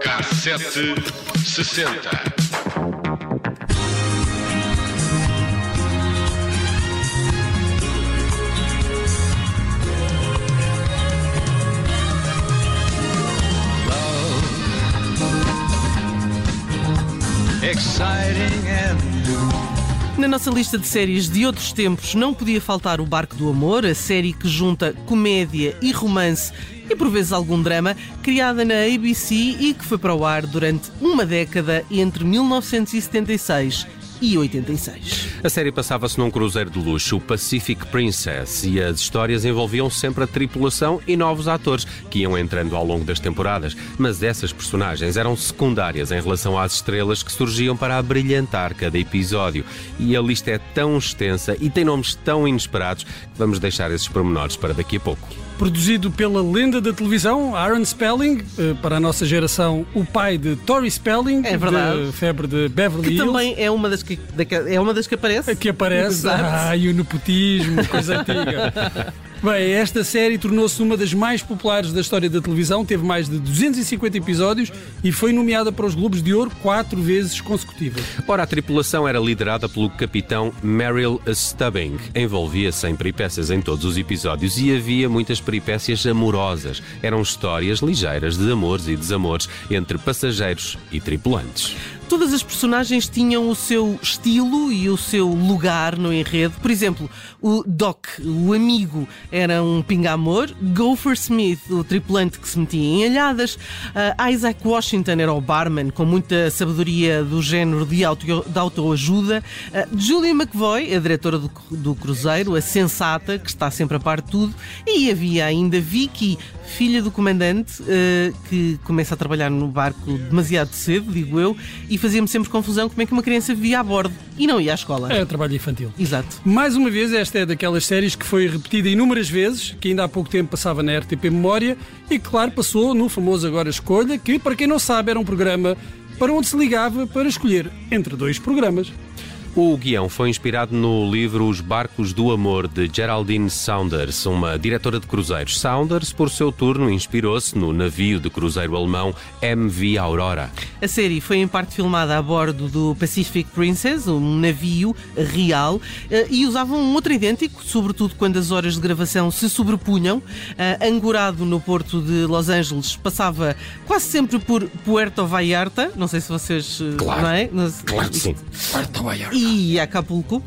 Cassete sessenta. exciting and Na nossa lista de séries de outros tempos não podia faltar O Barco do Amor, a série que junta comédia e romance e por vezes algum drama, criada na ABC e que foi para o ar durante uma década entre 1976 e 86. A série passava-se num cruzeiro de luxo, o Pacific Princess, e as histórias envolviam sempre a tripulação e novos atores que iam entrando ao longo das temporadas. Mas essas personagens eram secundárias em relação às estrelas que surgiam para abrilhantar cada episódio. E a lista é tão extensa e tem nomes tão inesperados que vamos deixar esses pormenores para daqui a pouco. Produzido pela lenda da televisão, Aaron Spelling, eh, para a nossa geração, o pai de Tori Spelling, É verdade. de Febre de Beverly Que Hills. também é uma das que, é uma das que aparece. Que aparece. Exato. Ah, e o nepotismo, coisa antiga. Bem, esta série tornou-se uma das mais populares da história da televisão, teve mais de 250 episódios e foi nomeada para os Globos de Ouro quatro vezes consecutivas. Ora, a tripulação era liderada pelo capitão Merrill Stubbing. Envolvia-se em peripécias em todos os episódios e havia muitas peripécias amorosas. Eram histórias ligeiras de amores e desamores entre passageiros e tripulantes. Todas as personagens tinham o seu estilo e o seu lugar no enredo. Por exemplo, o Doc, o amigo, era um pinga-amor. Gopher Smith, o tripulante que se metia em alhadas. Ah, Isaac Washington era o barman, com muita sabedoria do género de, auto, de autoajuda. Ah, Julia McVoy, a diretora do, do cruzeiro, a sensata, que está sempre a par de tudo. E havia ainda Vicky, filha do comandante, ah, que começa a trabalhar no barco demasiado cedo, digo eu, e fazia-me sempre confusão como é que uma criança vivia a bordo e não ia à escola. É trabalho infantil. Exato. Mais uma vez, esta é daquelas séries que foi repetida inúmeras vezes, que ainda há pouco tempo passava na RTP Memória e, claro, passou no famoso Agora Escolha, que, para quem não sabe, era um programa para onde se ligava para escolher entre dois programas. O guião foi inspirado no livro Os Barcos do Amor de Geraldine Saunders, uma diretora de cruzeiros. Saunders, por seu turno, inspirou-se no navio de cruzeiro alemão MV Aurora. A série foi em parte filmada a bordo do Pacific Princess, um navio real, eh, e usavam um outro idêntico, sobretudo quando as horas de gravação se sobrepunham. Eh, Ancorado no porto de Los Angeles, passava quase sempre por Puerto Vallarta, não sei se vocês. eh, Claro. Não é? Claro que sim. E Acapulco.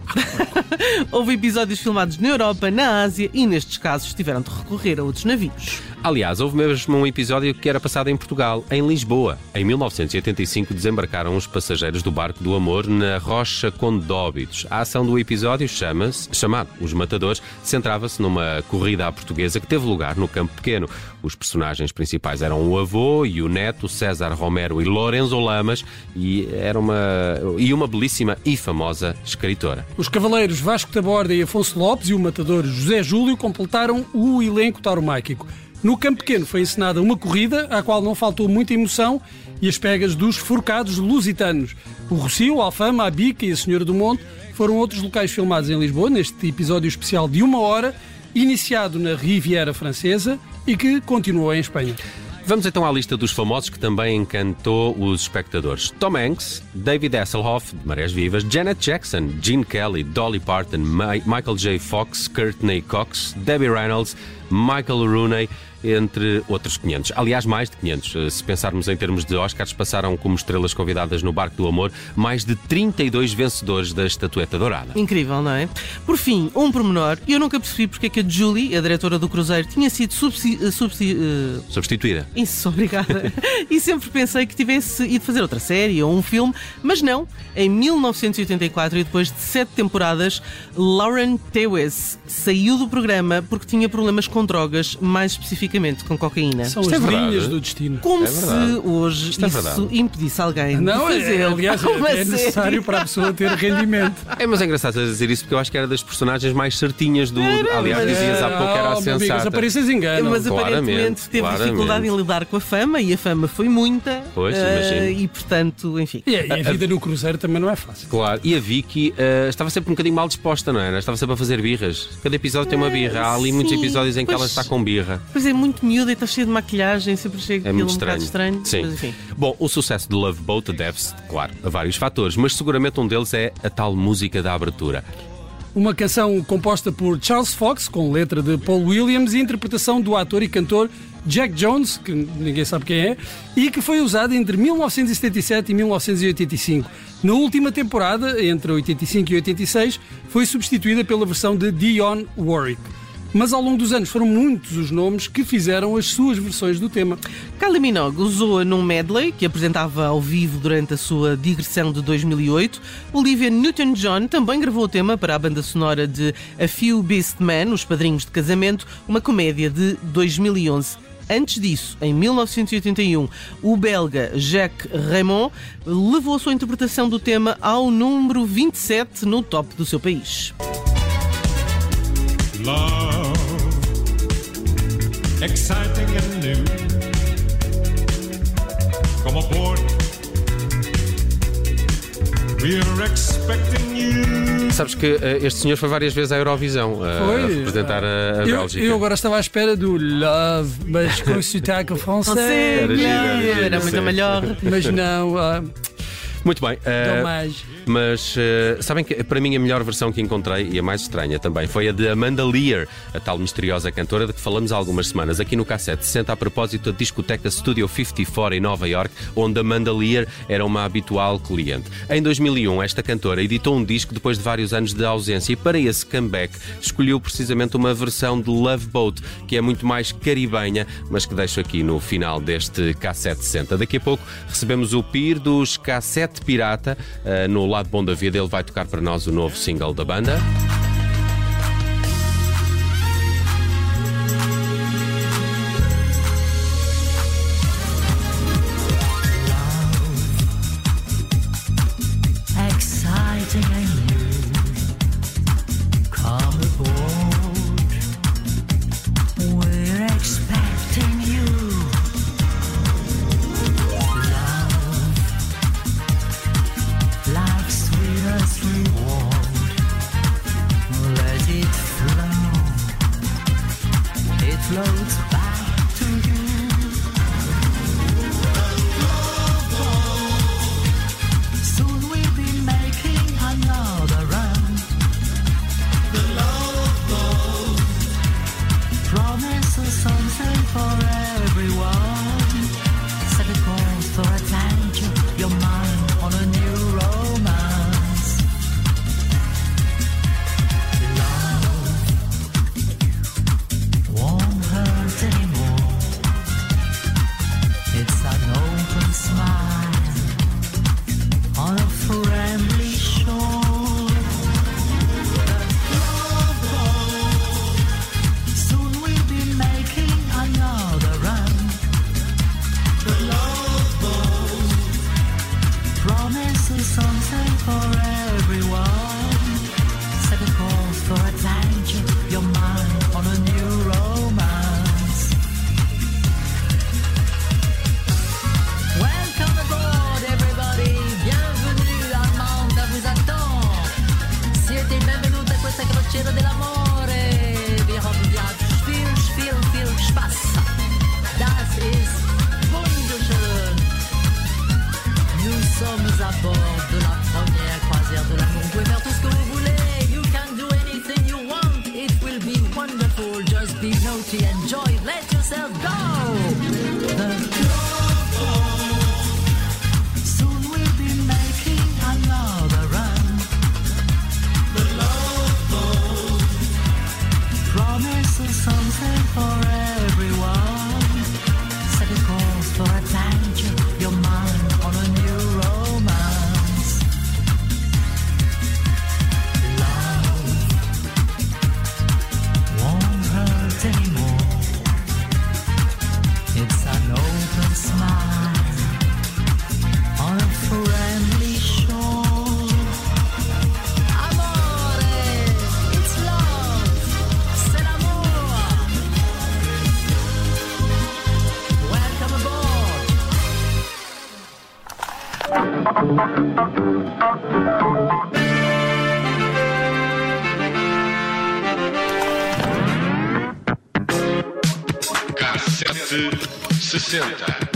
Houve episódios filmados na Europa, na Ásia e, nestes casos, tiveram de recorrer a outros navios. Aliás, houve mesmo um episódio que era passado em Portugal, em Lisboa. Em 1985 desembarcaram os passageiros do barco do amor na Rocha Condóbitos. A ação do episódio chama-se, chamado Os Matadores, centrava-se numa corrida à portuguesa que teve lugar no Campo Pequeno. Os personagens principais eram o avô e o neto, César Romero e Lorenzo Lamas, e era uma e uma belíssima e famosa escritora. Os cavaleiros Vasco Taborda e Afonso Lopes e o matador José Júlio completaram o elenco tauromáquico. No Campo Pequeno foi encenada uma corrida à qual não faltou muita emoção e as pegas dos forcados lusitanos. O Rocio, a Alfama, a Bica e a Senhora do Monte foram outros locais filmados em Lisboa neste episódio especial de uma hora, iniciado na Riviera Francesa e que continuou em Espanha. Vamos então à lista dos famosos que também encantou os espectadores. Tom Hanks, David Hasselhoff, de Marés Vivas, Janet Jackson, Gene Kelly, Dolly Parton, Mi- Michael J. Fox, Courtney Cox, Debbie Reynolds, Michael Rooney, entre outros 500. Aliás, mais de 500. Eh, Se pensarmos em termos de Oscars, passaram como estrelas convidadas no Barco do Amor mais de 32 vencedores da Estatueta Dourada. Incrível, não é? Por fim, um pormenor. Eu nunca percebi porque é que a Julie, a diretora do Cruzeiro, tinha sido subsi... eh, subsi eh, Substituída. Isso, obrigada. e sempre pensei que tivesse ido fazer outra série ou um filme, mas não. Em 1984, e depois de sete temporadas, Lauren Tewes saiu do programa porque tinha problemas com drogas, mais especificamente medicamento com cocaína. São Isto as é linhas do destino. Como É se hoje Isto é isso verdade. impedisse alguém Não, de é, fazer aliás, uma é, é necessário para a pessoa ter rendimento. É, mas é engraçado dizer isso porque eu acho que era das personagens mais certinhas do. aliás, mas- dizias há pouco que era a Oh, meu amigo, as sensata. aparências enganam. Mas Claramente, aparentemente teve claramente. dificuldade em lidar com a fama e a fama foi muita. Pois, eh, imagino. E portanto, enfim. E a, e a vida no cruzeiro também não é fácil. Claro, e a Vicky eh, estava sempre um bocadinho mal disposta, não era? Estava sempre a fazer birras. Cada episódio tem uma birra. Há ali muitos sim, episódios em que ela pois- está com birra. Pois é, muito miúda e está cheia de maquilhagem, sempre chega É muito um bocado estranho. estranho. Sim. Mas enfim. Bom, o sucesso de Love Boat deve-se, claro, a vários fatores, mas seguramente um deles é a tal música da abertura. Uma canção composta por Charles Fox, com letra de Paul Williams e interpretação do ator e cantor Jack Jones, que ninguém sabe quem é, e que foi usada entre 1977 e 1985. Na última temporada, entre 85 e 86, foi substituída pela versão de Dionne Warwick. Mas ao longo dos anos foram muitos os nomes que fizeram as suas versões do tema. Kylie Minogue usou-a num medley que apresentava ao vivo durante a sua digressão de 2008. Olivia Newton-John também gravou o tema para a banda sonora de A Few Beast Men, Os Padrinhos de Casamento, uma comédia de 2011. Antes disso, em 1981, o belga Jacques Raymond levou a sua interpretação do tema ao número 27 no top do seu país. Exciting and new. Come aboard, we're expecting you. Sabes que eh, este senhor foi várias vezes à Eurovisão Foi? a representar a, a Eu, Bélgica. eu agora estava à espera do Love, mas com sotaque francês. Era, era era sim. muito melhor. Mas não, ah, Muito bem. Dommage. Mas eh, sabem que para mim a melhor versão que encontrei e a mais estranha também foi a de Amanda Lear, a tal misteriosa cantora de que falamos há algumas semanas aqui no Cassete 60 a propósito da discoteca Studio 54 em Nova York, onde Amanda Lear era uma habitual cliente. Em 2001, esta cantora editou um disco depois de vários anos de ausência e para esse comeback escolheu precisamente uma versão de Love Boat, que é muito mais caribenha, mas que deixo aqui no final deste Cassete 60. Daqui a pouco recebemos o PIR dos Cassete Pirata eh, no lado bom da vida. Ele vai tocar para nós o novo single da banda. Cassete 60.